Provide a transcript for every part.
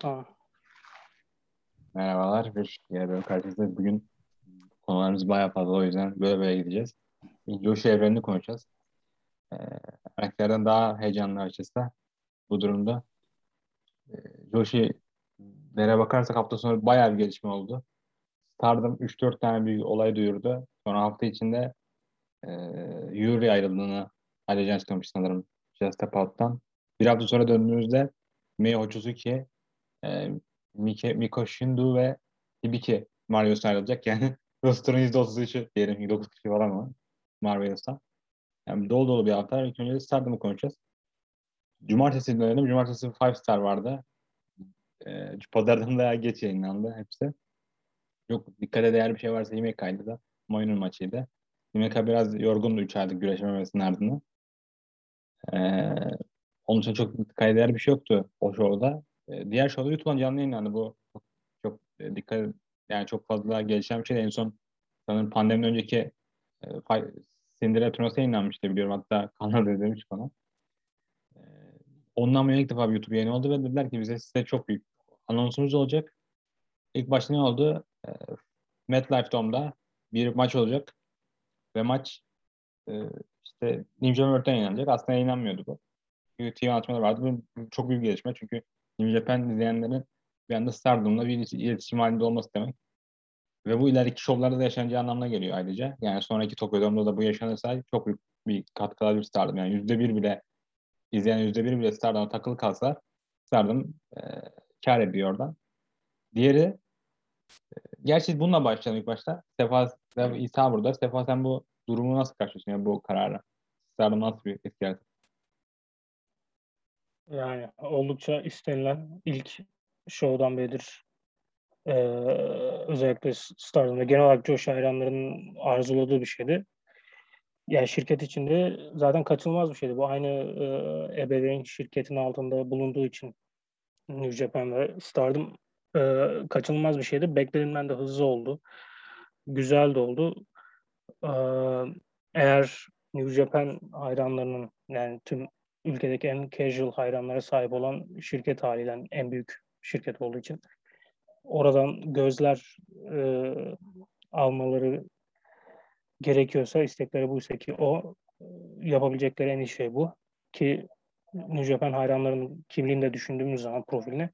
Tamam. Merhabalar. Bir yine böyle karşınızda bugün konularımız bayağı fazla o yüzden böyle böyle gideceğiz. Joshi evrenini konuşacağız. Ee, erkeklerden daha heyecanlı açıkçası bu durumda. Ee, Joshi'lere bakarsak hafta sonu bayağı bir gelişme oldu. Stardom 3-4 tane büyük olay duyurdu. Sonra hafta içinde e, Yuri ayrıldığını ayrıca açıklamış sanırım Just Step Out'tan. Bir hafta sonra döndüğümüzde Mei Hochuzuki, e, Mike, Miko Shindu ve Hibiki Marvel's'tan ayrılacak. Yani roster'ın %33'ü diyelim 9 kişi var ama Marvel's'tan. Yani dolu dolu bir hafta. İlk önce Stardom'u konuşacağız. Cumartesi dönelim. Cumartesi 5 Star vardı. E, pazardan da geç yayınlandı hepsi. Yok dikkate değer bir şey varsa Himeka'ydı da. Moyun'un maçıydı. Himeka biraz yorgundu 3 aylık güreşememesinin ardından. Ee, onun için çok dikkate değer bir şey yoktu o şovda. Ee, diğer şovda YouTube'dan canlı yayınlandı. Bu çok, çok e, dikkat yani çok fazla gelişen bir şey. En son sanırım pandemiden önceki e, Cinderella turnuvası yayınlanmıştı biliyorum. Hatta Kanada demiş bana. Ee, ondan sonra ilk defa bir YouTube yayını oldu ve dediler ki bize size çok büyük anonsumuz olacak. İlk başta ne oldu? E, MetLife Dome'da bir maç olacak ve maç e, işte Ninja World'den yayınlanacak. Aslında yayınlanmıyordu bu. TV anlatmaları vardı. Bu çok büyük gelişme. Çünkü New Japan izleyenlerin bir anda Stardom'la bir iletişim halinde olması demek. Ve bu ileriki şovlarda da yaşanacağı anlamına geliyor ayrıca. Yani sonraki Tokyo Dome'da da bu yaşanırsa çok büyük bir katkı bir Stardom. Yani yüzde bir bile izleyen yüzde bir bile Stardom'a takılı kalsa Stardom e, kar ediyor oradan. Diğeri Gerçi bununla başlayalım ilk başta. Sefa İsa burada. Sefa sen bu durumu nasıl karşılıyorsun yani bu kararı? Stardom nasıl bir etki yarattı? Yani oldukça istenilen ilk show'dan beridir ee, özellikle Stardom'da genel olarak Josh hayranlarının arzuladığı bir şeydi. Yani şirket içinde zaten kaçınılmaz bir şeydi. Bu aynı e, ebeveyn şirketin altında bulunduğu için New Japan ve Stardom e, kaçınılmaz bir şeydi. Beklediğimden de hızlı oldu. Güzel de oldu. E, eğer New Japan hayranlarının yani tüm ülkedeki en casual hayranlara sahip olan şirket haliyle en büyük şirket olduğu için oradan gözler e, almaları gerekiyorsa istekleri buysa ki o yapabilecekleri en iyi şey bu. Ki New Japan hayranlarının kimliğini de düşündüğümüz zaman profilini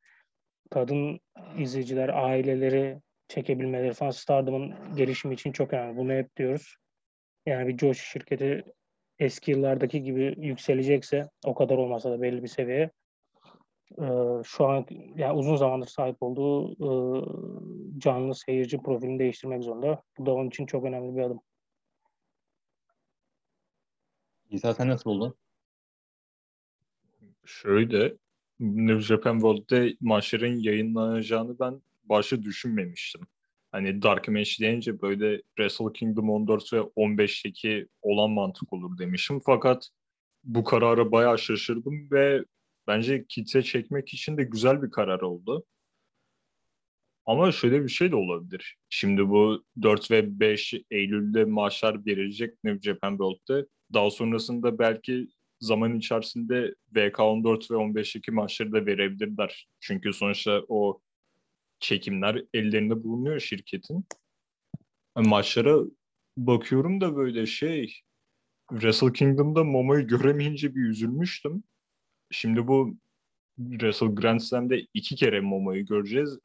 kadın izleyiciler, aileleri çekebilmeleri falan Stardom'un gelişimi için çok önemli. Bunu hep diyoruz. Yani bir Josh şirketi eski yıllardaki gibi yükselecekse o kadar olmasa da belli bir seviyeye e, şu an yani uzun zamandır sahip olduğu e, canlı seyirci profilini değiştirmek zorunda. Bu da onun için çok önemli bir adım. İsa sen nasıl buldun? Şöyle New Japan World'de maçların yayınlanacağını ben başta düşünmemiştim. Hani Dark Match deyince böyle Wrestle Kingdom 14 ve 15'teki olan mantık olur demişim. Fakat bu karara bayağı şaşırdım ve bence kitle çekmek için de güzel bir karar oldu. Ama şöyle bir şey de olabilir. Şimdi bu 4 ve 5 Eylül'de maçlar verilecek New Japan World'de. Daha sonrasında belki zaman içerisinde VK14 ve 15'teki maçları da verebilirler. Çünkü sonuçta o çekimler ellerinde bulunuyor şirketin. Maçlara bakıyorum da böyle şey Wrestle Kingdom'da Momo'yu göremeyince bir üzülmüştüm. Şimdi bu Wrestle Grand Slam'de iki kere Momo'yu göreceğiz.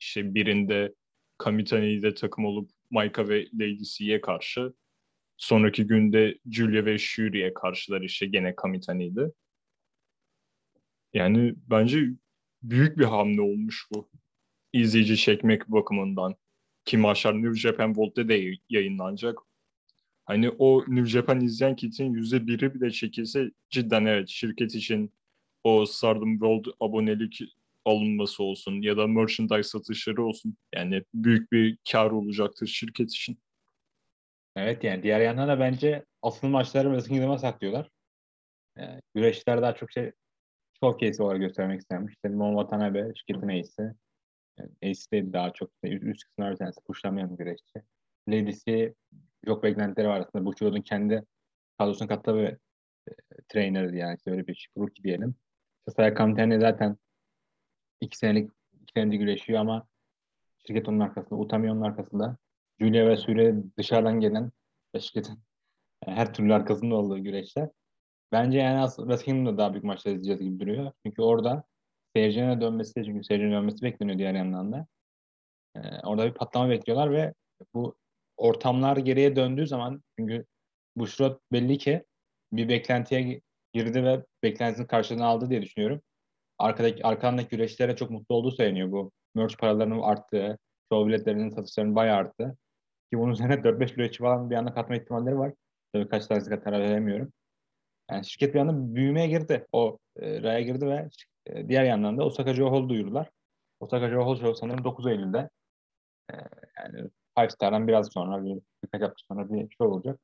İşte birinde Kamitani ile takım olup Maika ve Lady C'ye karşı Sonraki günde Julia ve Shuri'ye karşılar işte gene Kamitani'ydi. Yani bence büyük bir hamle olmuş bu. İzleyici çekmek bakımından. Ki maçlar New Japan World'de de yayınlanacak. Hani o New Japan izleyen kitlenin yüzde biri bile çekilse cidden evet şirket için o Stardom World abonelik alınması olsun ya da merchandise satışları olsun. Yani büyük bir kar olacaktır şirket için. Evet yani diğer yandan da bence asıl maçları Wrestling Kingdom'a saklıyorlar. Yani güreşler daha çok şey showcase olarak göstermek istenmiş. İşte Mon Watanabe şirketin ace'i. Yani daha çok üst kısımlar bir tanesi puşlamayan güreşçi. Lady'si çok beklentileri var aslında. Bu çoğunun kendi kadrosuna kattığı bir e, trainer'dı yani. İşte öyle bir rookie diyelim. İşte Sayaka zaten iki senelik iki senedir güreşiyor ama şirket onun arkasında, Utami onun arkasında. Julia ve Süre dışarıdan gelen şirketin her türlü arkasında olduğu güreşler. Bence yani aslında Wrestling da daha büyük maçlar izleyeceğiz gibi duruyor. Çünkü orada seyircinin dönmesi, çünkü seyircinin dönmesi bekleniyor diğer yandan da. Ee, orada bir patlama bekliyorlar ve bu ortamlar geriye döndüğü zaman çünkü bu Bushrot belli ki bir beklentiye girdi ve beklentisinin karşılığını aldı diye düşünüyorum. Arkadaki arkandaki güreşlere çok mutlu olduğu söyleniyor bu. Merch paralarının arttığı, show biletlerinin satışlarının bayağı arttı. Ki bunun üzerine 4-5 güreşçi falan bir anda katma ihtimalleri var. Tabii kaç tanesi karar veremiyorum. Yani şirket bir anda büyümeye girdi. O e, raya girdi ve e, diğer yandan da Osaka Joe Hall duyurdular. Osaka Joe Hall Show sanırım 9 Eylül'de. E, yani Five Star'dan biraz sonra, bir, birkaç hafta sonra bir show olacak.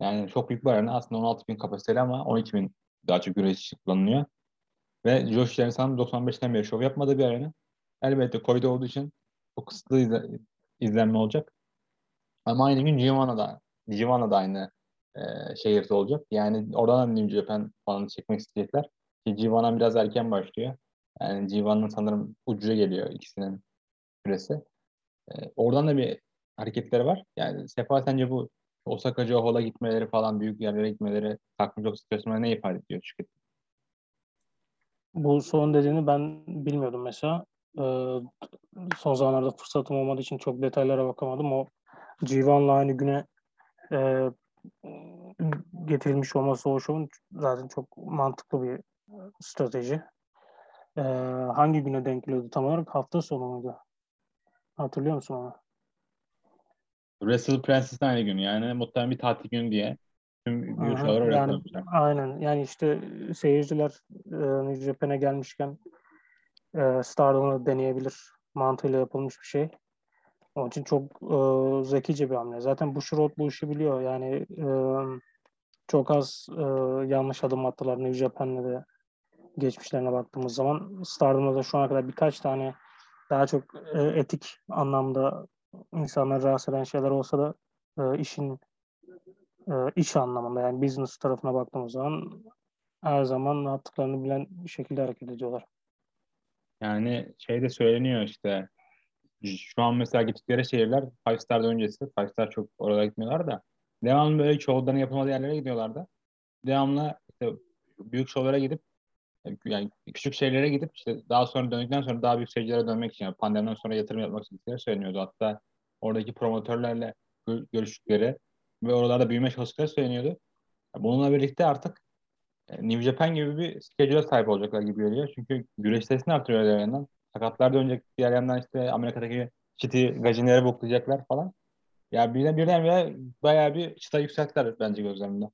Yani çok büyük bir arena. Aslında 16 bin kapasiteli ama 12 bin daha çok güreş kullanılıyor. Ve Josh Jensen 95'ten beri şov yapmadığı bir arena. Elbette Covid olduğu için çok kısıtlı izle, izlenme olacak. Ama aynı gün Giovanna da, Giovanna da aynı e, şehirde olacak. Yani oradan da New Japan falan çekmek isteyecekler. Ki Giovanna biraz erken başlıyor. Yani Givanna'nın sanırım ucuya geliyor ikisinin süresi. E, oradan da bir hareketleri var. Yani Sefa sence bu Osaka Joe gitmeleri falan büyük yerlere gitmeleri takım çok stresine ne ifade ediyor şirket? Bu son dediğini ben bilmiyordum mesela. Ee, son zamanlarda fırsatım olmadığı için çok detaylara bakamadım. O Civan'la aynı güne e, getirilmiş olması o şovun zaten çok mantıklı bir strateji. Ee, hangi güne denk geliyordu tam olarak? Hafta sonu muydu? Hatırlıyor musun onu? Wrestle Princess aynı gün yani muhtemelen bir tatil günü diye tüm görüşmeler oraya yani, Aynen yani işte seyirciler e, New Japan'e gelmişken e, Stardom'u deneyebilir mantığıyla yapılmış bir şey. Onun için çok e, zekice bir hamle. Zaten bu Schroed bu işi biliyor. Yani e, çok az e, yanlış adım attılar New Japan'le de geçmişlerine baktığımız zaman. Stardom'da da şu ana kadar birkaç tane daha çok e, etik anlamda insanları rahatsız eden şeyler olsa da e, işin e, iş anlamında yani business tarafına baktığımız zaman her zaman yaptıklarını bilen şekilde hareket ediyorlar. Yani şey de söyleniyor işte şu an mesela gittikleri şehirler Five Star'da öncesi. Five Star çok oraya gitmiyorlar da devamlı böyle şovların yapılmadığı yerlere gidiyorlar da devamlı işte büyük şovlara gidip yani küçük şeylere gidip işte daha sonra döndükten sonra daha büyük seyircilere dönmek için yani pandemiden sonra yatırım yapmak istedikleri söyleniyordu. Hatta oradaki promotörlerle görüştükleri ve oralarda büyüme çalıştıkları söyleniyordu. Bununla birlikte artık e, New Japan gibi bir schedule'a sahip olacaklar gibi geliyor. Çünkü güreş sayısını artırıyorlar yandan. Sakatlar dönecek diğer yandan işte Amerika'daki çiti gajinlere boklayacaklar falan. Ya birden birden bire bayağı bir çıta yükselttiler bence gözlerimde.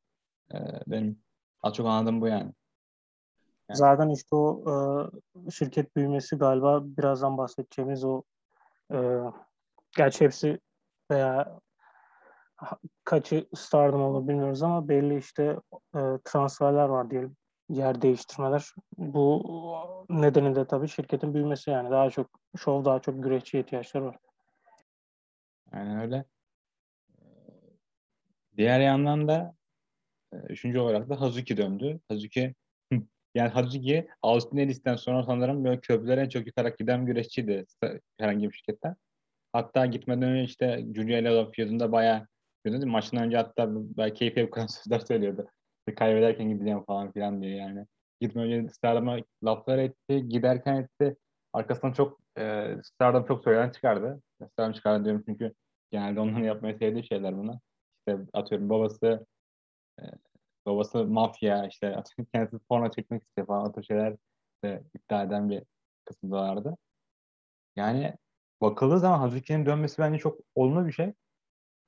Ee, benim az çok anladığım bu yani. Yani. Zaten işte o e, şirket büyümesi galiba birazdan bahsedeceğimiz o e, gerçi hepsi veya kaçı Stardom olur bilmiyoruz ama belli işte e, transferler var diyelim. Yer değiştirmeler. Bu nedeni de tabii şirketin büyümesi yani. Daha çok şov, daha çok güreşçi ihtiyaçları var. Aynen öyle. Diğer yandan da e, üçüncü olarak da Hazuki döndü. Hazuki yani Hazuki Austin Ellis'ten sonra sanırım böyle köprülere en çok yutarak giden güreşçiydi herhangi bir şirketten. Hatta gitmeden önce işte Julia ile feudunda bayağı Maçtan önce hatta belki keyifli bir sözler söylüyordu. Kaybederken gideceğim falan filan diye yani. Gitme önce Stardum'a laflar etti, giderken etti. Arkasından çok e, Stardom çok söylen çıkardı. Stardom çıkardı diyorum çünkü genelde onların yapmayı sevdiği şeyler buna. İşte atıyorum babası e, babası mafya işte kendisi porno çekmek istiyor falan o şeyler de iddia eden bir kısım da vardı. Yani bakıldığı zaman Hazuki'nin dönmesi bence çok olumlu bir şey.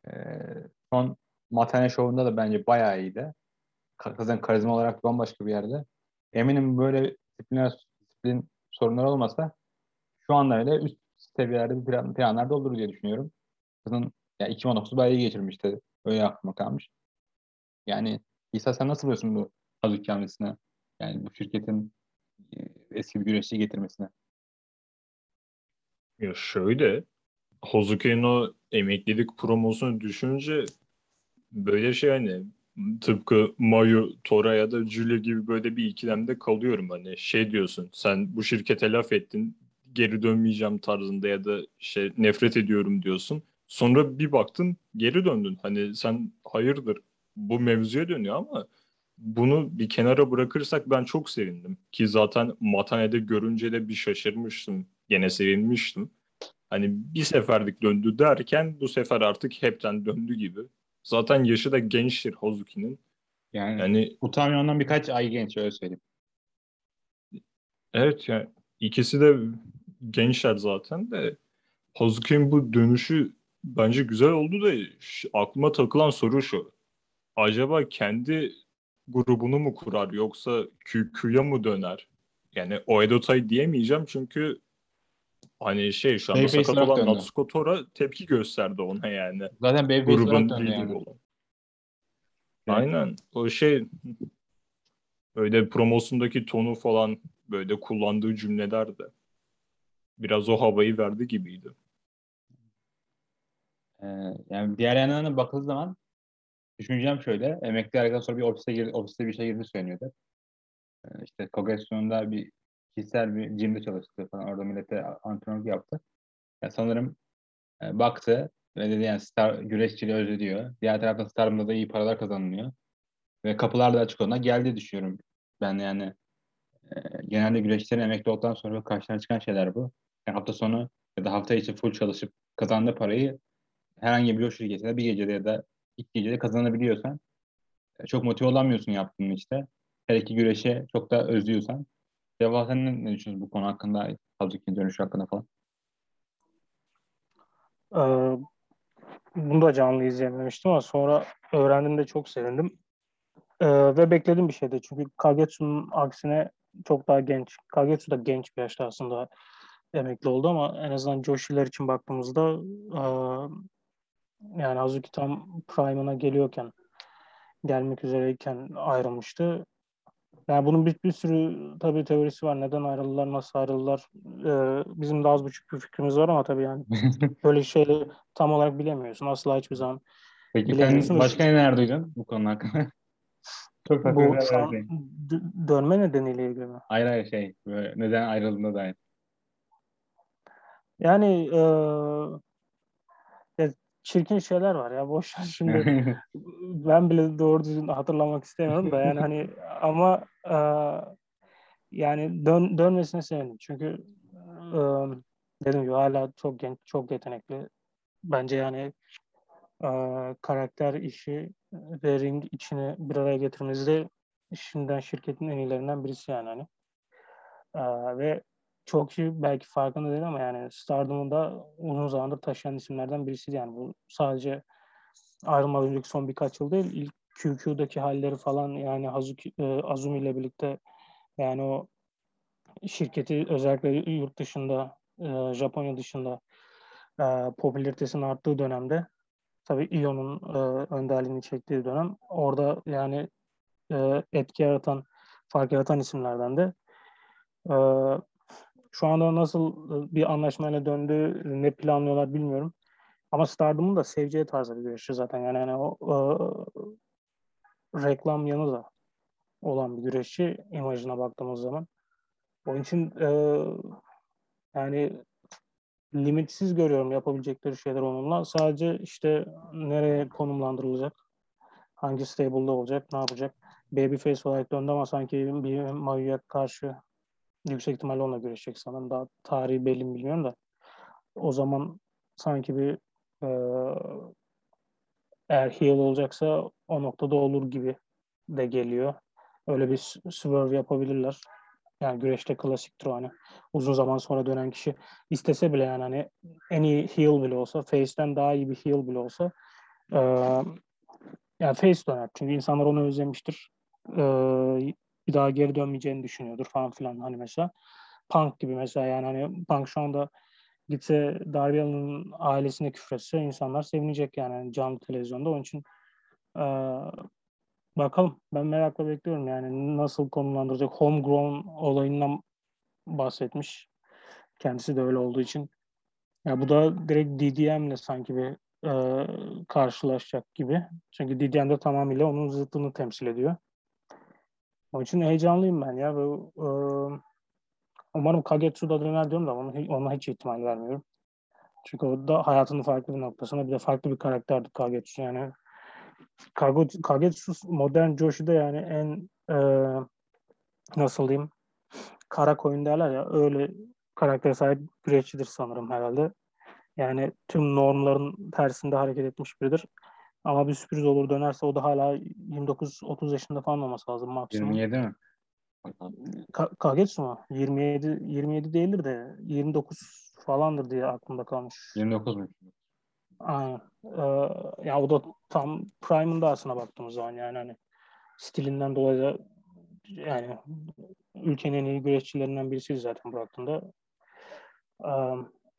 E, son Matane Show'unda da bence bayağı iyiydi. Zaten karizma olarak bambaşka bir yerde. Eminim böyle disiplin, disiplin sorunları olmasa şu anda öyle üst seviyelerde plan, planlarda olur diye düşünüyorum. Kızın ya 2019 bayağı iyi geçirmişti. Öyle aklıma kalmış. Yani İsa sen nasıl buluyorsun bu Hazuki hamlesine? Yani bu şirketin e, eski bir güreşçi getirmesine. Ya şöyle Hozuki'nin o emeklilik promosunu düşününce böyle şey hani tıpkı Mayu, Tora ya da Julia gibi böyle bir ikilemde kalıyorum. Hani şey diyorsun sen bu şirkete laf ettin geri dönmeyeceğim tarzında ya da şey nefret ediyorum diyorsun. Sonra bir baktın geri döndün. Hani sen hayırdır bu mevzuya dönüyor ama bunu bir kenara bırakırsak ben çok sevindim. Ki zaten Matane'de görünce de bir şaşırmıştım. Gene sevinmiştim. Hani bir seferlik döndü derken bu sefer artık hepten döndü gibi. Zaten yaşı da gençtir Hozuki'nin. Yani, Yani Utami ondan birkaç ay genç öyle söyleyeyim. evet yani ikisi de gençler zaten de Hozuki'nin bu dönüşü bence güzel oldu da aklıma takılan soru şu. Acaba kendi grubunu mu kurar yoksa QQ'ya mı döner? Yani Oedotay diyemeyeceğim çünkü hani şey şu anda Babyface sakat olan. Natsuko Tora tepki gösterdi ona yani. Zaten Babyface Grubun lideri yani. olan. Aynen. O şey böyle promosundaki tonu falan böyle kullandığı cümleler de biraz o havayı verdi gibiydi. Ee, yani diğer yanlarına bakıldığı zaman düşüneceğim şöyle. Emekli ayrıldıktan sonra bir ofise, gir, ofiste bir işe girdi söyleniyordu. Ee, işte Kogasyon'da bir kişisel bir gym'de çalıştı falan. Orada millete antrenörlük yaptı. Yani sanırım e, baktı ve dedi yani star güreşçiliği özlüyor. Diğer taraftan Star'ımda da iyi paralar kazanılıyor. Ve kapılar da açık ona geldi düşünüyorum. Ben yani e, genelde güreşçilerin emekli olduktan sonra karşına çıkan şeyler bu. Yani hafta sonu ya da hafta içi full çalışıp kazandığı parayı herhangi bir yol şirketinde bir gecede ya da iki gecede kazanabiliyorsan e, çok motive olamıyorsun yaptığın işte. Her iki güreşi çok da özlüyorsan. Deva sen ne, düşünüyorsun bu konu hakkında? Hazuki'nin dönüşü hakkında falan. Ee, bunu da canlı izleyememiştim ama sonra öğrendiğimde çok sevindim. Ee, ve beklediğim bir şeydi. Çünkü Kagetsu'nun aksine çok daha genç. Kagetsu da genç bir yaşta aslında emekli oldu ama en azından Joshi'ler için baktığımızda e, yani Hazuki tam prime'ına geliyorken gelmek üzereyken ayrılmıştı. Yani bunun bir, bir sürü tabii teorisi var. Neden ayrıldılar, nasıl ayrıldılar? Ee, bizim de az buçuk bir fikrimiz var ama tabii yani böyle şeyleri tam olarak bilemiyorsun. Asla hiçbir zaman. Peki sen başka neler duydun bu konu hakkında? çok Bu şey. dönme nedeniyle ilgili mi? Hayır hayır şey böyle neden ayrıldığına dair. Yani e, çirkin şeyler var ya. Boş ver şimdi. ben bile doğru düzgün hatırlamak istemiyorum da yani hani ama e, yani dön, dönmesine sevindim. Çünkü e, dediğim gibi hala çok genç, çok yetenekli. Bence yani e, karakter işi ve ring içini bir araya getirmesi şimdiden şirketin en iyilerinden birisi yani hani. E, ve çok kişi belki farkında değil ama yani Stardom'u da uzun zamandır taşıyan isimlerden birisiydi. Yani bu sadece ayrılmadan önceki son birkaç yıl değil ilk QQ'daki halleri falan yani Hazuki, e, Azumi ile birlikte yani o şirketi özellikle yurt dışında e, Japonya dışında e, popülaritesinin arttığı dönemde tabii Ion'un önderliğini çektiği dönem orada yani etki yaratan fark yaratan isimlerden de şu anda nasıl bir anlaşmayla döndü ne planlıyorlar bilmiyorum. Ama Stardom'un da seveceği tarzda bir güreşçi zaten. Yani, yani o e, reklam yanı da olan bir güreşçi imajına baktığımız zaman. Onun için e, yani limitsiz görüyorum yapabilecekleri şeyler onunla. Sadece işte nereye konumlandırılacak, hangi stable'da olacak, ne yapacak. Babyface olarak döndü ama sanki bir Mayu'ya karşı yüksek ihtimalle onunla güreşecek sanırım. Daha tarihi belli mi bilmiyorum da. O zaman sanki bir e, eğer heel olacaksa o noktada olur gibi de geliyor. Öyle bir swerve yapabilirler. Yani güreşte klasiktir o hani. Uzun zaman sonra dönen kişi istese bile yani hani en iyi heel bile olsa, face'ten daha iyi bir heel bile olsa e, yani face döner. Çünkü insanlar onu özlemiştir. E, bir daha geri dönmeyeceğini düşünüyordur falan filan hani mesela. Punk gibi mesela yani hani Punk şu anda gitse Darby Allin'in ailesine küfretse insanlar sevinecek yani hani canlı televizyonda. Onun için e, bakalım. Ben merakla bekliyorum yani nasıl konumlandıracak. Homegrown olayından bahsetmiş. Kendisi de öyle olduğu için. Ya bu da direkt DDM'le sanki bir e, karşılaşacak gibi. Çünkü DDM de tamamıyla onun zıttını temsil ediyor. Onun için heyecanlıyım ben ya. Bu, e, Umarım Kagetsu da döner diyorum da ona, ona hiç ihtimal vermiyorum. Çünkü o da hayatının farklı bir noktasına bir de farklı bir karakterdi Kagetsu yani. Kagetsu modern Joshi'de yani en e, nasıl diyeyim kara koyun derler ya öyle karaktere sahip güreşçidir sanırım herhalde. Yani tüm normların tersinde hareket etmiş biridir. Ama bir sürpriz olur dönerse o da hala 29-30 yaşında falan olması lazım maksimum. 27 mi? Ka- Kagetsu mu? 27 27 değildir de 29 falandır diye aklımda kalmış. 29 mu? Aynen. Ee, ya o da tam prime'ında aslına baktığımız zaman yani hani stilinden dolayı da yani ülkenin en iyi güreşçilerinden birisiydi zaten bıraktığında. Ee,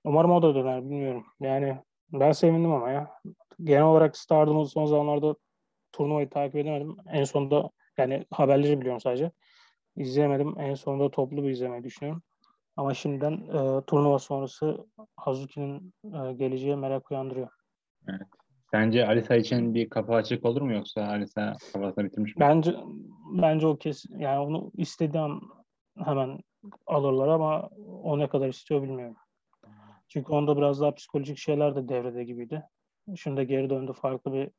umarım o da döner bilmiyorum. Yani ben sevindim ama ya. Genel olarak Stardom'u son zamanlarda turnuvayı takip edemedim. En sonunda yani haberleri biliyorum sadece. İzleyemedim. En sonunda toplu bir izlemeyi düşünüyorum. Ama şimdiden e, turnuva sonrası Hazuki'nin e, geleceği merak uyandırıyor. Evet. Sence Alisa için bir kapı açık olur mu yoksa Alisa kafasını bitirmiş mi? Bence bence o kesin yani onu istediği an hemen alırlar ama o ne kadar istiyor bilmiyorum. Çünkü onda biraz daha psikolojik şeyler de devrede gibiydi. Şimdi geri döndü farklı bir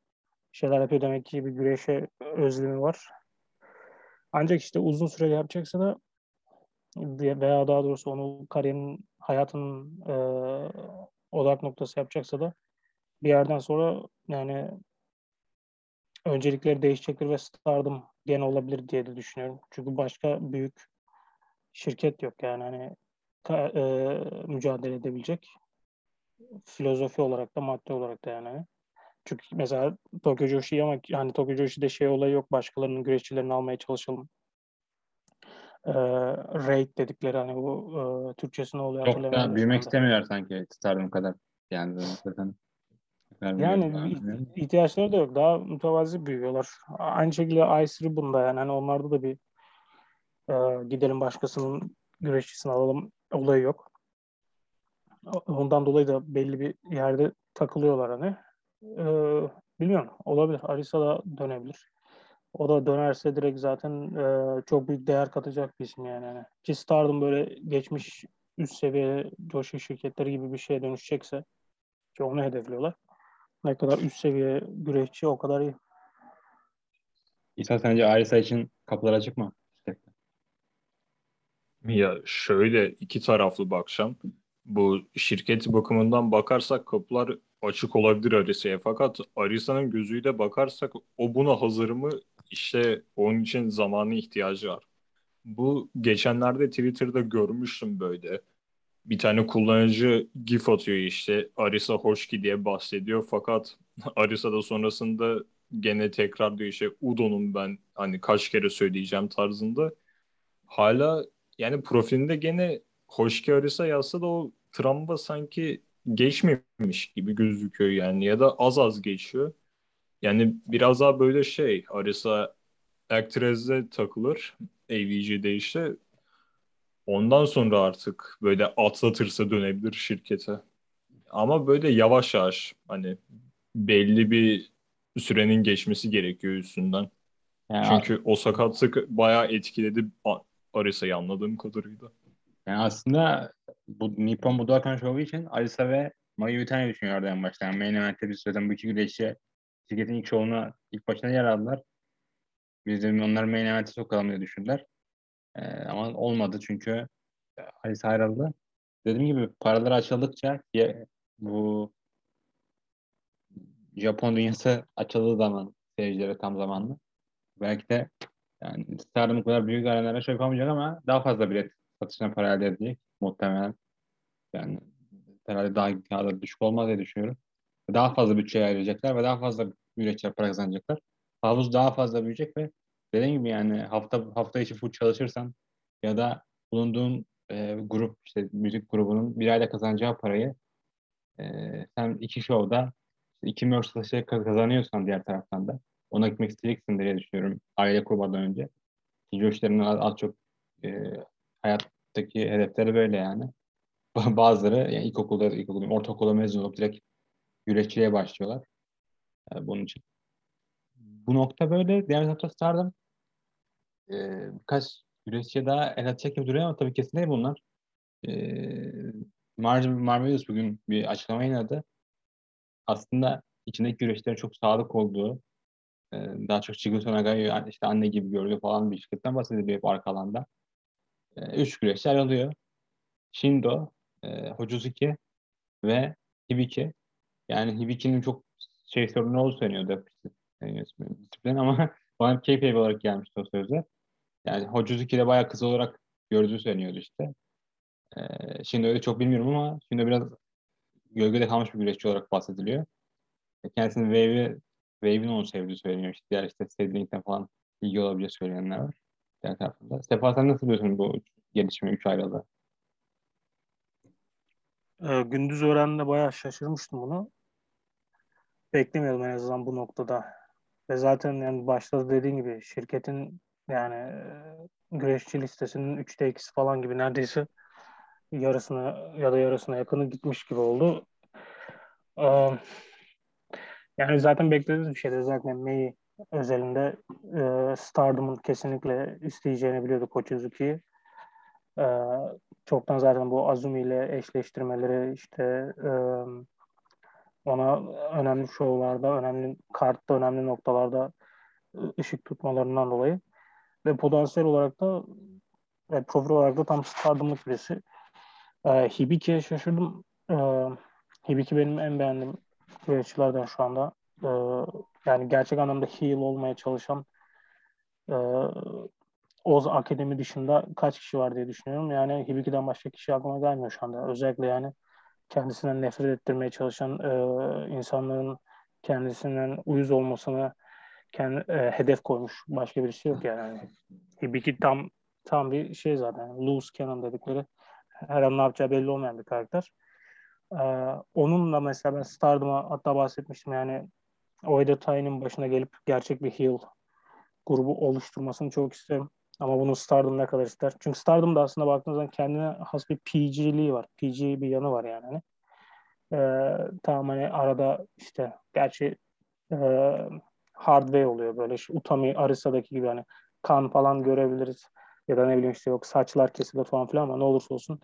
şeyler yapıyor demek ki bir güreşe özlemi var. Ancak işte uzun süre yapacaksa da veya daha doğrusu onu kariyerin hayatının e, odak noktası yapacaksa da bir yerden sonra yani öncelikleri değişecektir ve Stardom gene olabilir diye de düşünüyorum. Çünkü başka büyük şirket yok yani hani e, mücadele edebilecek filozofi olarak da madde olarak da yani. Çünkü mesela Tokyo Joshi ama hani Tokyo Joshi'de şey olayı yok başkalarının güreşçilerini almaya çalışalım. E, raid dedikleri hani bu e, Türkçesi ne oluyor Çok da büyümek istemiyorlar sanki Stardom kadar. Yani zaten yani ihtiyaçları da yok. Daha mütevazi büyüyorlar. Aynı şekilde Ice bunda yani hani onlarda da bir e, gidelim başkasının güreşçisini alalım olayı yok. Ondan dolayı da belli bir yerde takılıyorlar hani. E, bilmiyorum. Olabilir. Arisa da dönebilir. O da dönerse direkt zaten e, çok büyük değer katacak bir isim yani. yani. Ki Stardom böyle geçmiş üst seviye coşu şirketleri gibi bir şeye dönüşecekse ki onu hedefliyorlar. Ne kadar üst seviye güreşçi o kadar iyi. İsa sence Arisa için kapılar açık mı? Ya şöyle iki taraflı bakacağım. Bu şirket bakımından bakarsak kapılar açık olabilir Arisa'ya. Fakat Arisa'nın gözüyle bakarsak o buna hazır mı? İşte onun için zamanı ihtiyacı var. Bu geçenlerde Twitter'da görmüştüm böyle. Bir tane kullanıcı gif atıyor işte Arisa hoş ki diye bahsediyor. Fakat Arisa da sonrasında gene tekrar diyor işte Udo'nun ben hani kaç kere söyleyeceğim tarzında. Hala yani profilinde gene Hoşki Arisa yazsa da o travma sanki geçmemiş gibi gözüküyor yani ya da az az geçiyor. Yani biraz daha böyle şey Arisa Actress'e takılır AVG'de işte. Ondan sonra artık böyle atlatırsa dönebilir şirkete. Ama böyle yavaş yavaş hani belli bir sürenin geçmesi gerekiyor üstünden. Yani Çünkü o sakatlık bayağı etkiledi Arisa'yı anladığım kadarıyla. Yani aslında bu Nippon Budokan Show'u için Arisa ve Mayu Utani düşünüyordu en başta. Yani main event'te bir süreden bu iki güreşçi şirketin ilk şovuna ilk başına yer aldılar. Biz de onları main event'e sokalım diye düşündüler. Ee, ama olmadı çünkü Arisa ayrıldı. Dediğim gibi paralar açıldıkça bu Japon dünyası açıldığı zaman seyircilere tam zamanlı. Belki de yani Stardom kadar büyük arenalara şey yapamayacak ama daha fazla bilet satışına para elde edecek muhtemelen. Yani herhalde daha, daha da düşük olmaz diye düşünüyorum. Daha fazla bütçe ayıracaklar ve daha fazla üreticiler para kazanacaklar. Havuz daha fazla büyüyecek ve dediğim gibi yani hafta hafta içi full çalışırsan ya da bulunduğun e, grup işte müzik grubunun bir ayda kazanacağı parayı e, sen iki show'da iki merch satışı kazanıyorsan diğer taraftan da ona gitmek isteyeceksin diye düşünüyorum aile kurmadan önce. Josh'ların az, az çok e, hayattaki hedefleri böyle yani. Bazıları yani ilkokulda, ilkokul, ortaokulda mezun olup direkt güreşçiliğe başlıyorlar. Yani bunun için. Bu nokta böyle. Diğer tarafta Stardom e, birkaç güreşçiye daha el atacak gibi duruyor ama tabii kesin değil bunlar. Ee, Mar bugün bir açıklama yayınladı. Aslında içindeki güreşlerin çok sağlık olduğu, e, daha çok Chigusa Naga'yı işte anne gibi gördüğü falan bir şirketten bahsediliyor hep arka alanda. E, üç güreşçi ayrılıyor. Shindo, e, Hojuzuki ve Hibiki. Yani Hibiki'nin çok şey sorunu olduğu söyleniyordu disiplin ama bana keyif olarak gelmişti o sözler. Yani Hojuzuki de bayağı kız olarak gördüğü söyleniyordu işte. Ee, şimdi öyle çok bilmiyorum ama şimdi biraz gölgede kalmış bir güreşçi olarak bahsediliyor. E, kendisinin Wave'i Wave'in onu sevdiği söyleniyor. İşte diğer işte Cedric'ten falan ilgi olabilecek söyleyenler var. Diğer tarafında. Sefa sen nasıl diyorsun bu gelişme 3 ayrılığı? Ee, gündüz öğrendiğinde bayağı şaşırmıştım bunu. Beklemiyordum en azından bu noktada. Ve zaten yani başta dediğin gibi şirketin yani e, güreşçi listesinin üçte ikisi falan gibi neredeyse yarısına ya da yarısına yakını gitmiş gibi oldu. Ee, yani zaten beklediğimiz bir şeydi. Zaten May özelinde e, Stardom'un kesinlikle isteyeceğini biliyordu Kochizuki'yi. E, çoktan zaten bu Azumi ile eşleştirmeleri işte e, ona önemli şovlarda, önemli kartta, önemli noktalarda ışık tutmalarından dolayı ve potansiyel olarak da ve profil olarak da tam stardomluk birisi. E, Hibiki'ye şaşırdım. E, Hibiki benim en beğendiğim güreşçilerden şu anda. E, yani gerçek anlamda heel olmaya çalışan e, Oz Akademi dışında kaç kişi var diye düşünüyorum. Yani Hibiki'den başka kişi aklıma gelmiyor şu anda. Özellikle yani kendisinden nefret ettirmeye çalışan e, insanların kendisinden uyuz olmasını kendi, e, hedef koymuş. Başka birisi yok yani. Hibiki tam tam bir şey zaten. Loose cannon dedikleri her an ne yapacağı belli olmayan bir karakter. Ee, onunla mesela ben Stardom'a hatta bahsetmiştim yani Oida Tyne'in başına gelip gerçek bir heel grubu oluşturmasını çok isterim. Ama bunu Stardom ne kadar ister? Çünkü Stardom'da aslında baktığınız zaman kendine has bir PG'liği var. PG bir yanı var yani. Hani. Ee, tamam hani arada işte gerçi e, hardware oluyor böyle işte Utami Arisa'daki gibi hani kan falan görebiliriz. Ya da ne bileyim işte yok saçlar kesiliyor falan filan ama ne olursa olsun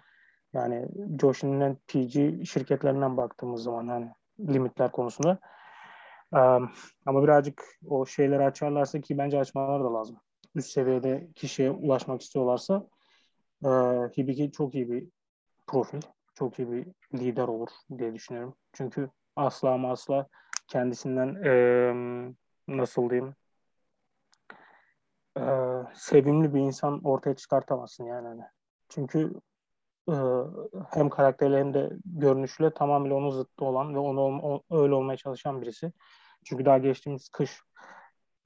yani Joshin'in PG şirketlerinden baktığımız zaman hani limitler konusunda. Ama birazcık o şeyleri açarlarsa ki bence açmalar da lazım. Üst seviyede kişiye ulaşmak istiyorlarsa e, Hibiki çok iyi bir profil. Çok iyi bir lider olur diye düşünüyorum. Çünkü asla ama asla kendisinden e, nasıl diyeyim e, sevimli bir insan ortaya çıkartamazsın yani. Hani. Çünkü e, hem karakterle hem de görünüşle tamamıyla onun zıttı olan ve onu öyle olmaya çalışan birisi. Çünkü daha geçtiğimiz kış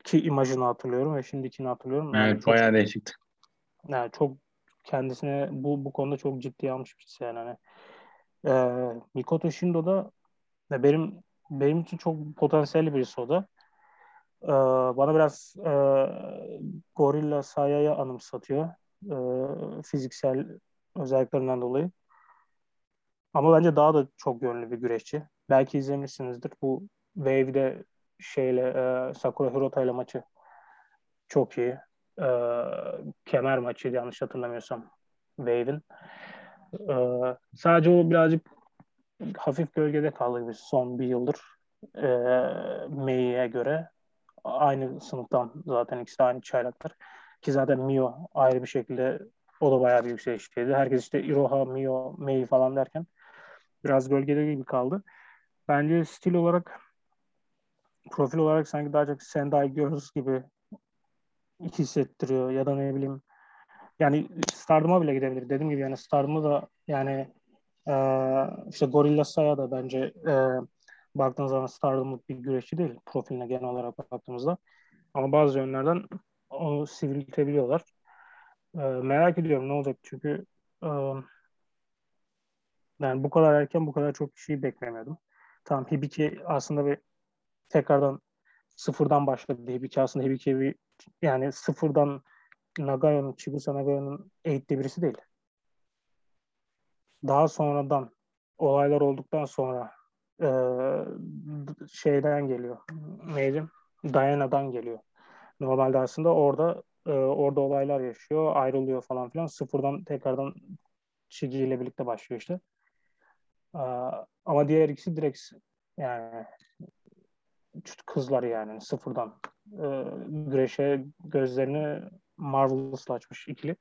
ki imajını hatırlıyorum ve şimdikini hatırlıyorum. Yani evet, çok, bayağı değişikti. Yani çok kendisine bu bu konuda çok ciddi almış birisi yani. Hani, e, Mikoto Shindo da benim benim için çok potansiyelli birisi o da. E, bana biraz e, Gorilla Saya'ya anımsatıyor. E, fiziksel özelliklerinden dolayı. Ama bence daha da çok yönlü bir güreşçi. Belki izlemişsinizdir. Bu Wave'de şeyle e, Sakura Hirota ile maçı çok iyi. E, kemer maçı yanlış hatırlamıyorsam Wave'in. E, sadece o birazcık hafif gölgede kaldı gibi son bir yıldır e, May'e göre. Aynı sınıftan zaten ikisi de aynı çaylaklar. Ki zaten Mio ayrı bir şekilde o da bayağı bir yükselişteydi. Herkes işte Iroha, Mio, Mei falan derken biraz gölgede gibi kaldı. Bence stil olarak profil olarak sanki daha çok Sendai Girls gibi hissettiriyor ya da ne bileyim yani Stardom'a bile gidebilir. Dediğim gibi yani Stardom'u da yani e, işte Gorilla Saya da bence e, baktığınız zaman Stardom'luk bir güreşçi değil profiline genel olarak baktığımızda. Ama bazı yönlerden onu sivriltebiliyorlar. E, merak ediyorum ne olacak çünkü e, yani bu kadar erken bu kadar çok kişiyi beklemiyordum. Tamam Hibiki aslında bir tekrardan sıfırdan başladı Hibiki aslında Hibiki bir yani sıfırdan Nagayo'nun, Chibusa Nagayo'nun eğitti birisi değil. Daha sonradan olaylar olduktan sonra e, şeyden geliyor. Neydi? Diana'dan geliyor. Normalde aslında orada e, orada olaylar yaşıyor, ayrılıyor falan filan. Sıfırdan tekrardan Shiggy ile birlikte başlıyor işte. E, ama diğer ikisi direkt yani kızlar yani sıfırdan e, güreşe gözlerini Marvelous'la açmış ikili.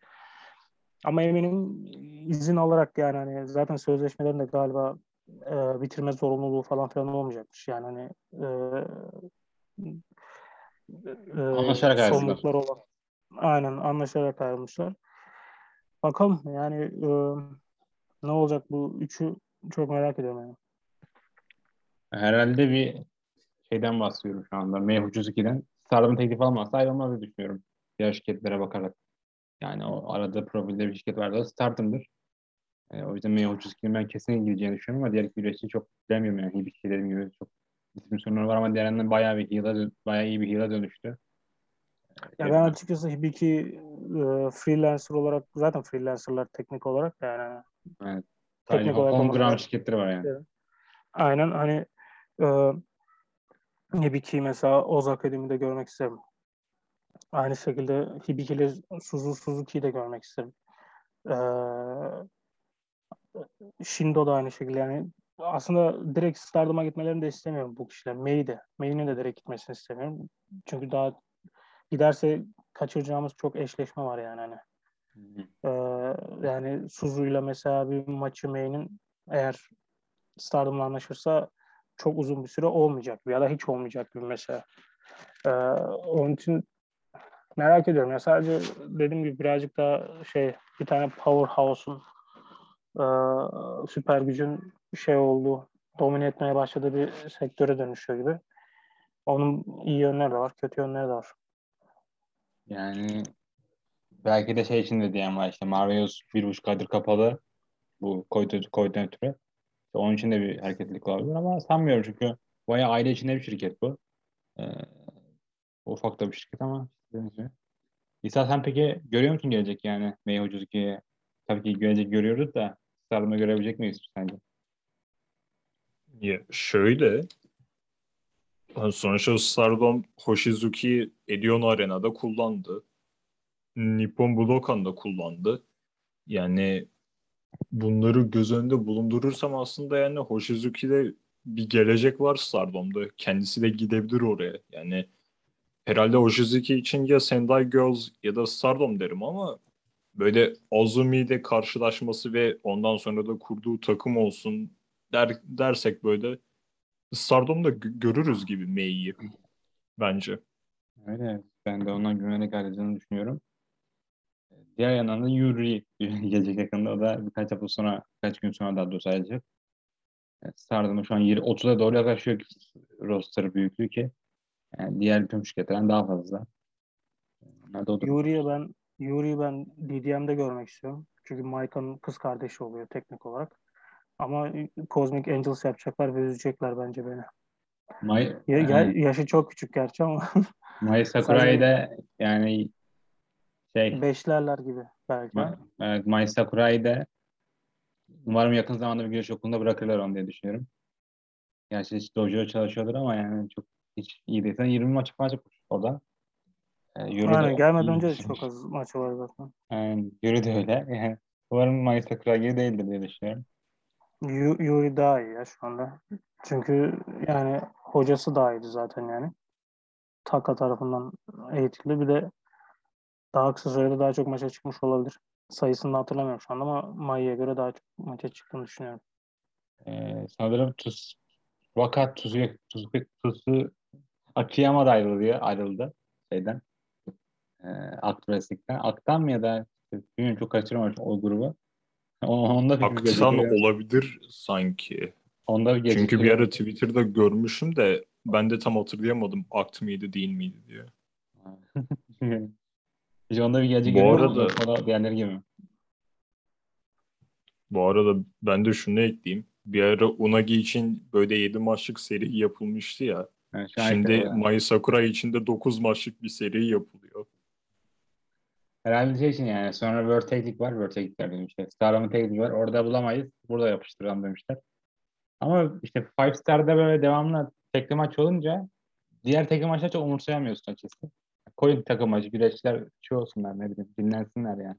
Ama eminim izin alarak yani hani zaten sözleşmelerinde galiba e, bitirme zorunluluğu falan filan olmayacakmış. Yani hani e, e, anlaşarak ayrılmışlar. olan. Aynen anlaşarak ayrılmışlar. Bakalım yani e, ne olacak bu üçü çok merak ediyorum yani. Herhalde bir şeyden bahsediyorum şu anda. May 302'den. Stardom'un teklif almazsa ayrılmaz diye düşünüyorum. Diğer şirketlere bakarak. Yani o arada profilde bir şirket vardı. Stardom'dur. Yani o yüzden May 32'nin ben kesin gireceğini düşünüyorum ama diğer iki güreşçi çok bilemiyorum yani. Hibiki dediğim gibi çok isim sorunları var ama diğerinden bayağı bir heal'a, bayağı iyi bir heal'a dönüştü. Ya ben açıkçası Hibiki e, freelancer olarak zaten freelancerlar teknik olarak yani evet. Teknik yani olarak homegrown şirketleri var yani. Aynen hani e, Hibiki mesela Oz Akademi'de görmek isterim. Aynı şekilde Hibiki ile Suzu Suzuki'yi de görmek isterim. Ee, Shindo da aynı şekilde yani aslında direkt Stardom'a gitmelerini de istemiyorum bu kişiler. May'i de. May'nin de direkt gitmesini istemiyorum. Çünkü daha giderse kaçıracağımız çok eşleşme var yani hani. Ee, yani Suzu'yla mesela bir maçı May'nin eğer Stardom'la anlaşırsa çok uzun bir süre olmayacak ya da hiç olmayacak gibi mesela. Ee, onun için merak ediyorum ya sadece dediğim gibi birazcık daha şey bir tane powerhouse'un e, süper gücün şey oldu domine etmeye başladığı bir sektöre dönüşüyor gibi. Onun iyi yönleri de var, kötü yönleri de var. Yani belki de şey için de diyen var işte Marvelous bir buçuk aydır kapalı bu Covid'den ötürü. Onun için de bir hareketlilik olabilir ama sanmıyorum çünkü bayağı aile içinde bir şirket bu. Ee, ufak da bir şirket ama İsa sen peki görüyor musun gelecek yani 32'ye? Tabii ki gelecek görüyoruz da Stardom'da görebilecek miyiz sence? Ya şöyle sonuçta Stardom Hoshizuki Edion Arena'da kullandı. Nippon Budokan'da kullandı. Yani bunları göz önünde bulundurursam aslında yani Hoshizuki'de bir gelecek var Stardom'da. Kendisi de gidebilir oraya. Yani herhalde Hoshizuki için ya Sendai Girls ya da Stardom derim ama böyle Azumi ile karşılaşması ve ondan sonra da kurduğu takım olsun der, dersek böyle Stardom'da görürüz gibi May'i bence. Öyle. Ben de ondan güvenerek ayrıldığını düşünüyorum. Diğer yandan da Yuri gelecek yakında. O da birkaç hafta sonra, birkaç gün sonra daha doğrusu ayrılacak. Stardom'a şu an 30'a doğru yaklaşıyor roster büyüklüğü ki yani diğer tüm şirketlerden daha fazla. Yuri'ye ben Yuri'yi ben DDM'de görmek istiyorum. Çünkü Maika'nın kız kardeşi oluyor teknik olarak. Ama Cosmic Angels yapacaklar ve üzecekler bence beni. May, ya, yani, yaşı çok küçük gerçi ama. May Sakura'yı da yani şey. Beşlerler gibi belki. Evet, May Sakura'yı da umarım yakın zamanda bir güreş okulunda bırakırlar onu diye düşünüyorum. Gerçi hiç dojo'da çalışıyordur ama yani çok hiç iyi değil. Sen 20 maç falan çıkmış orada. Ee, Euro Aynen gelmeden önce de çok az maçı var zaten. Yani, Euro da öyle. Yani, umarım Mayıs'ta kral gibi değildir diye düşünüyorum. Yuri daha iyi ya şu anda. Çünkü yani hocası daha iyiydi zaten yani. Taka tarafından eğitildi. Bir de daha kısa sürede daha çok maça çıkmış olabilir. Sayısını da hatırlamıyorum şu anda ama Mayı'ya göre daha çok maça çıktığını düşünüyorum. Ee, sanırım Tuz, Vakat Tuzu, Tuzu, Tuzu Akiyama da ayrıldı, ayrıldı şeyden. E, Akt Wrestling'den. Aktan mı ya da bilmiyorum çok kaçırmamış o grubu. Onda bir Aksan olabilir sanki. Onda bir Çünkü bir ara Twitter'da görmüşüm de ben de tam hatırlayamadım akt mıydı değil miydi diye. Onda bir gelecek Bu arada gibi. Bu arada ben de şunu ekleyeyim. Bir ara Unagi için böyle 7 maçlık seri yapılmıştı ya. Evet, Şimdi Mai Sakura için de 9 maçlık bir seri yapılıyor. Herhalde şey için yani sonra World Tag var. World League demişler. Stardom'un Tag var. Orada bulamayız. Burada yapıştıralım demişler. Ama işte Five Star'da böyle devamlı tekli maç olunca diğer tekli maçlar çok umursayamıyorsun açıkçası. Koyun takım maçı güreşçiler şey olsunlar ne bileyim dinlensinler yani.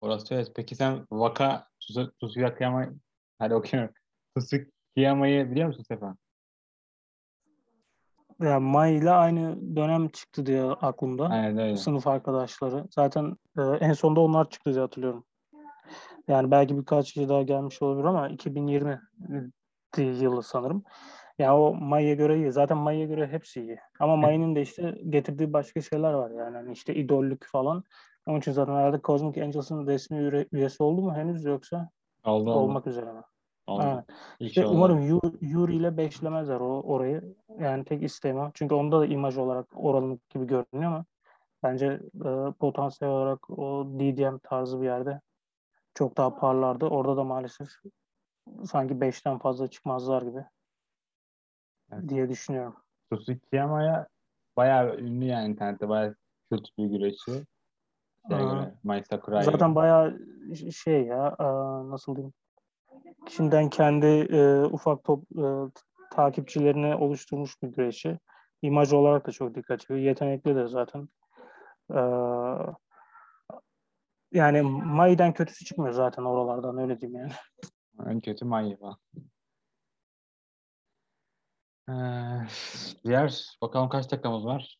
Orası öyle. Peki sen Vaka Tsukiyama hadi okuyorum. Tsukiyama'yı biliyor musun Sefa? Ya May ile aynı dönem çıktı diye aklımda. Aynen öyle. Sınıf arkadaşları. Zaten e, en sonunda onlar çıktı diye hatırlıyorum. Yani belki birkaç kişi daha gelmiş olabilir ama 2020 yılı sanırım. Yani o May'a göre iyi. Zaten May'a göre hepsi iyi. Ama May'ın de işte getirdiği başka şeyler var yani. Hani işte idollük falan. Onun için zaten herhalde Cosmic Angels'ın resmi üye- üyesi oldu mu henüz yoksa oldu. olmak üzere mi? İlk İşte umarım Yu- Yuri ile beşlemezler o orayı. Yani tek isteğim o. Çünkü onda da imaj olarak oranın gibi görünüyor ama bence e, potansiyel olarak o DDM tarzı bir yerde çok daha parlardı. Orada da maalesef sanki beşten fazla çıkmazlar gibi Evet. diye düşünüyorum. Tsukiyama'ya bayağı ünlü yani internette bayağı kült bir güreşçi. Şeye göre, Sakurai'ye Zaten göre. bayağı şey ya nasıl diyeyim şimdiden kendi e, ufak top e, takipçilerini oluşturmuş bir güreşçi. İmaj olarak da çok dikkat çekiyor. Yetenekli de zaten. E, yani Mai'den kötüsü çıkmıyor zaten oralardan öyle diyeyim yani. En kötü Mai falan. Ee, diğer bakalım kaç dakikamız var?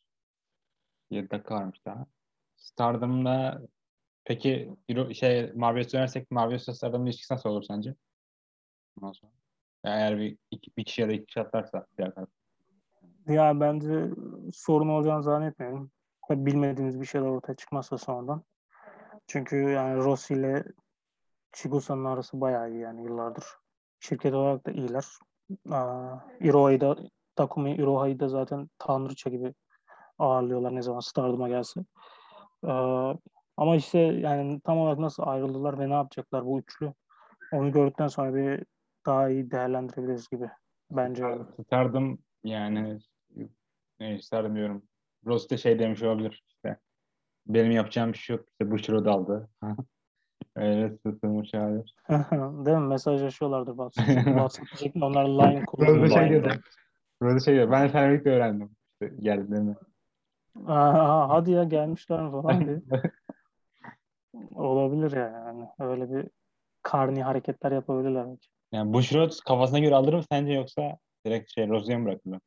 7 dakika varmış daha. Stardom'da peki şey Marvel'e dönersek Marvel'e Stardom'da ilişkisi nasıl olur sence? Eğer bir, iki, bir kişi ya da iki kişi atlarsa diğer taraf. Ya bence sorun olacağını zannetmiyorum. Bilmediğimiz bir şeyler ortaya çıkmazsa sonradan. Çünkü yani Rossi ile Chigusa'nın arası bayağı iyi yani yıllardır. Şirket olarak da iyiler. Aa, Iroha'yı da Takumi Iroha'yı da zaten tanrıça gibi ağırlıyorlar ne zaman Stardom'a gelse. Aa, ama işte yani tam olarak nasıl ayrıldılar ve ne yapacaklar bu üçlü onu gördükten sonra bir daha iyi değerlendirebiliriz gibi bence. Stardom yani ne Stardom diyorum. De şey demiş olabilir işte. Benim yapacağım bir şey yok. İşte Bushro daldı. Öyle sıkılmış olabilir. Değil mi? Mesajlaşıyorlardır WhatsApp. Şeklinde onlar line kullanıyor. da şey dedi. Ross da şey dedi. Ben birlikte öğrendim. İşte geldiğini. Aa, hadi ya gelmişler mi falan diye. Olabilir ya yani. Öyle bir karni hareketler yapabilirler belki. Yani Bushro kafasına göre alır mı sence yoksa direkt şey Rose'ye mi bırakılır?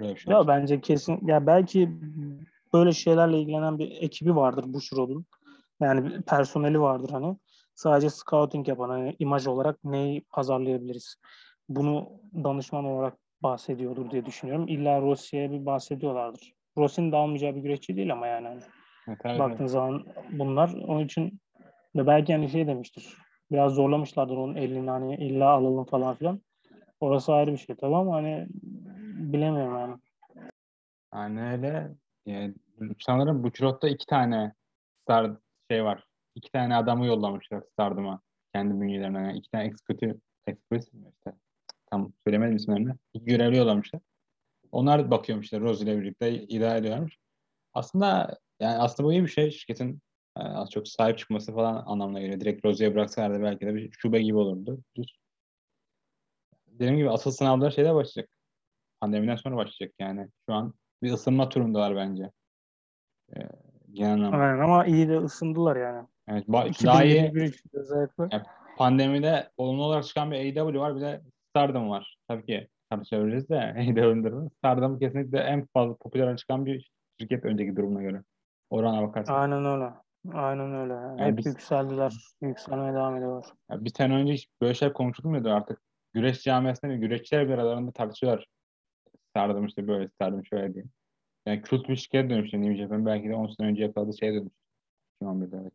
Böyle bir şey. Ya bence kesin ya belki böyle şeylerle ilgilenen bir ekibi vardır Bushiroad'un. Yani personeli vardır hani. Sadece scouting yapan hani imaj olarak neyi pazarlayabiliriz? Bunu danışman olarak bahsediyordur diye düşünüyorum. İlla Rossi'ye bir bahsediyorlardır. Rossi'nin de almayacağı bir güreşçi değil ama yani. hani. Evet, evet, baktığın zaman bunlar onun için ve belki hani şey demiştir. Biraz zorlamışlardır onun elini hani illa alalım falan filan. Orası ayrı bir şey tabii ama hani bilemiyorum yani. Aynen öyle. Yani, sanırım Buchrott'ta iki tane star şey var. İki tane adamı yollamışlar Stardom'a. Kendi bünyelerine. Yani iki tane executive, executive mi işte. Tam söylemedim isimlerini. İki görevli yollamışlar. Onlar bakıyormuşlar Rose ile birlikte idare ediyorlarmış. Aslında yani aslında bu iyi bir şey. Şirketin e, az çok sahip çıkması falan anlamına geliyor. Direkt Rose'ye bıraksalardı belki de bir şube gibi olurdu. Düz. Dediğim gibi asıl sınavlar şeyde başlayacak. Pandemiden sonra başlayacak yani. Şu an bir ısınma turundalar bence. Ee, genel anlamda. Aynen ama iyi de ısındılar yani. Evet, ba- daha iyi 2021 için özellikle. pandemide olumlu olarak çıkan bir AEW var bir de Stardom var. Tabii ki tartışabiliriz de AEW'nin durumu. Stardom kesinlikle en fazla popüler çıkan bir şirket önceki durumuna göre. Orana bakarsan. Aynen öyle. Aynen öyle. Yani Hep biz- yükseldiler. Yükselmeye devam ediyorlar. Ya bir sene önce hiç böyle şeyler konuşulmuyordu artık. Güreş camiasında bir güreşçiler bir aralarında tartışıyorlar. Stardom işte böyle, Stardom şöyle diye. Yani kült bir şirket dönüştü New Japan. Belki de 10 sene önce yakaladığı şeye dönüştü. 2011'de. evet.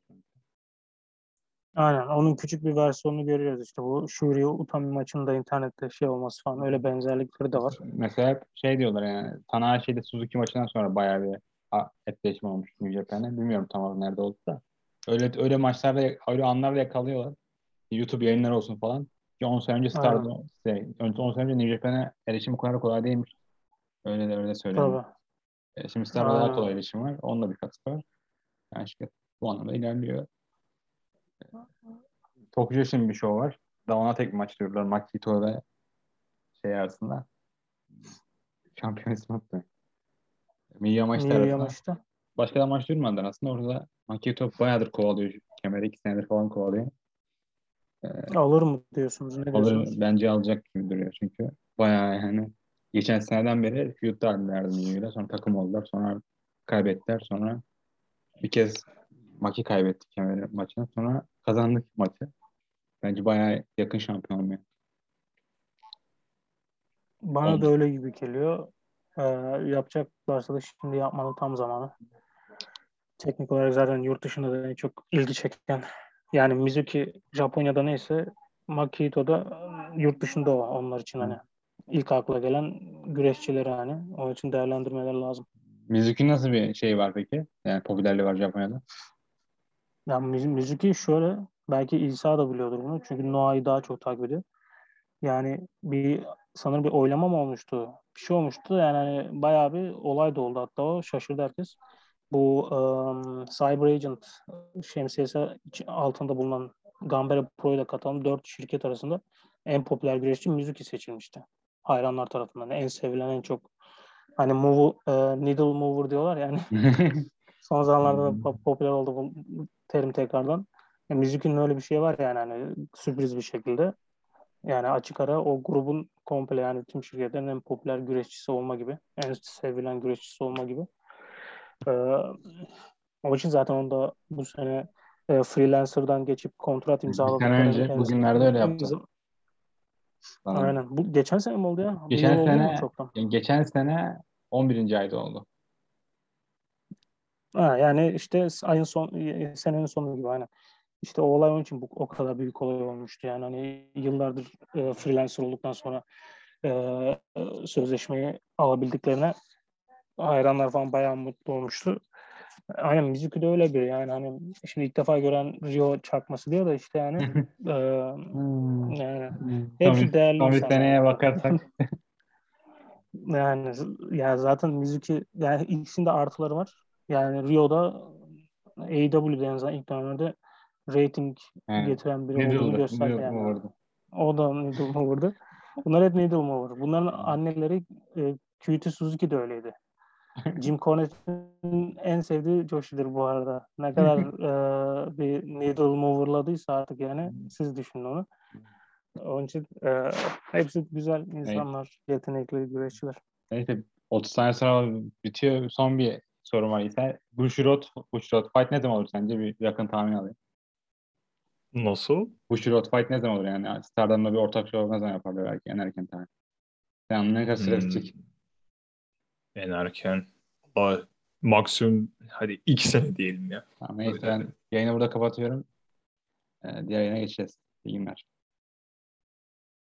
Aynen. Onun küçük bir versiyonunu görüyoruz işte. Bu Shuri Utami maçında internette şey olması falan öyle benzerlikleri de var. Mesela şey diyorlar yani Tanahashi ile Suzuki maçından sonra bayağı bir etkileşim olmuş New Japan'e. Bilmiyorum tam olarak nerede oldu da. Öyle öyle maçlarda öyle anlarda yakalıyorlar. YouTube yayınları olsun falan. Ki 10 sene önce Stardom, şey, 10 sene önce New Japan'e erişim o kadar kolay değilmiş. Öyle de öyle söyleniyor. Tabii. E, Şimdi Star'da daha kolay erişim var. Onunla bir katkısı var. Yani şirket bu anlamda ilerliyor. Tokyo şimdi bir show var. Daha ona tek bir maç diyorlar. Makito ve şey arasında. Şampiyon ismi unuttum. Milli Milli arasında. maçta. Başka da maç durmadan aslında orada Makito bayağıdır kovalıyor. Kemeri iki senedir falan kovalıyor. Alır mı diyorsunuz? Ne Alır, diyorsunuz? bence alacak gibi duruyor çünkü bayağı yani geçen seneden beri feud'da hallerdi Miyo'yla. Sonra takım oldular. Sonra kaybettiler. Sonra bir kez Maki kaybetti kemeri maçını. Sonra kazandık maçı. Bence bayağı yakın şampiyon olmaya. Bana Oldu. da öyle gibi geliyor. Ee, yapacaklarsa da şimdi yapmanın tam zamanı. Teknik olarak zaten yurt dışında da en çok ilgi çeken yani Mizuki Japonya'da neyse Makito da yurt dışında o onlar için hani ilk akla gelen güreşçileri hani onun için değerlendirmeler lazım. Mizuki nasıl bir şey var peki? Yani popülerliği var Japonya'da. Yani Miz- Mizuki şöyle belki İsa da biliyordur bunu çünkü Noah'yı daha çok takip ediyor. Yani bir sanırım bir oylama mı olmuştu? Bir şey olmuştu yani hani bayağı bir olay da oldu hatta o şaşırdı herkes. Bu um, Cyber Agent şemsiyesi altında bulunan Gambara Pro'ya da katılan dört şirket arasında en popüler güreşçi Mizuki seçilmişti. Hayranlar tarafından. En sevilen en çok hani move, e, needle mover diyorlar yani. Son zamanlarda da Hmm. pop- popüler oldu bu terim tekrardan. Ya, Mizuki'nin öyle bir şey var yani hani sürpriz bir şekilde. Yani açık ara o grubun komple yani tüm şirketlerin en popüler güreşçisi olma gibi. En sevilen güreşçisi olma gibi. Ee, o için zaten onda bu sene e, freelancer'dan geçip kontrat Bir imzaladı. sene önce bugünlerde öyle yaptı. Sanırım. Aynen. Bu geçen sene mi oldu ya? Geçen mu sene çoktan? yani geçen sene 11. ayda oldu. Ha, yani işte ayın son senenin sonu gibi aynen. İşte o olay onun için bu o kadar büyük olay olmuştu. Yani hani yıllardır e, freelancer olduktan sonra e, sözleşmeyi alabildiklerine hayranlar falan bayağı mutlu olmuştu. Aynen Mizuki de öyle bir yani hani şimdi ilk defa gören Rio çakması diyor da işte yani e, yani Son hepsi değerli son bir seneye bakarsak Yani ya zaten Mizuki yani ikisinde artıları var. Yani Rio'da AEW'de en azından ilk dönemlerde rating yani getiren biri olduğunu gösterdi yani. O da Needle Mover'dı. Bunlar hep Needle Mover. Bunların anneleri e, QT Suzuki de öyleydi. Jim Cornette'in en sevdiği Joshi'dir bu arada. Ne kadar e, bir Needle Mover'ladıysa artık yani siz düşünün onu. Onun için e, hepsi güzel insanlar, yetenekli güreşçiler. Neyse 30 saniye sonra bitiyor. Son bir sorum var ise Bushiroad, Bushiroad fight ne zaman olur sence? Bir yakın tahmin alayım. Nasıl? Bushiroad fight ne zaman olur yani? Stardom'la bir ortak show ne zaman yaparlar belki en erken tahmin. Yani ne kadar süre Hmm. En erken. Valla maksimum hadi iki sene diyelim ya. Tamam, Öyle. ben yayını burada kapatıyorum. Ee, diğer yayına geçeceğiz. İyi günler.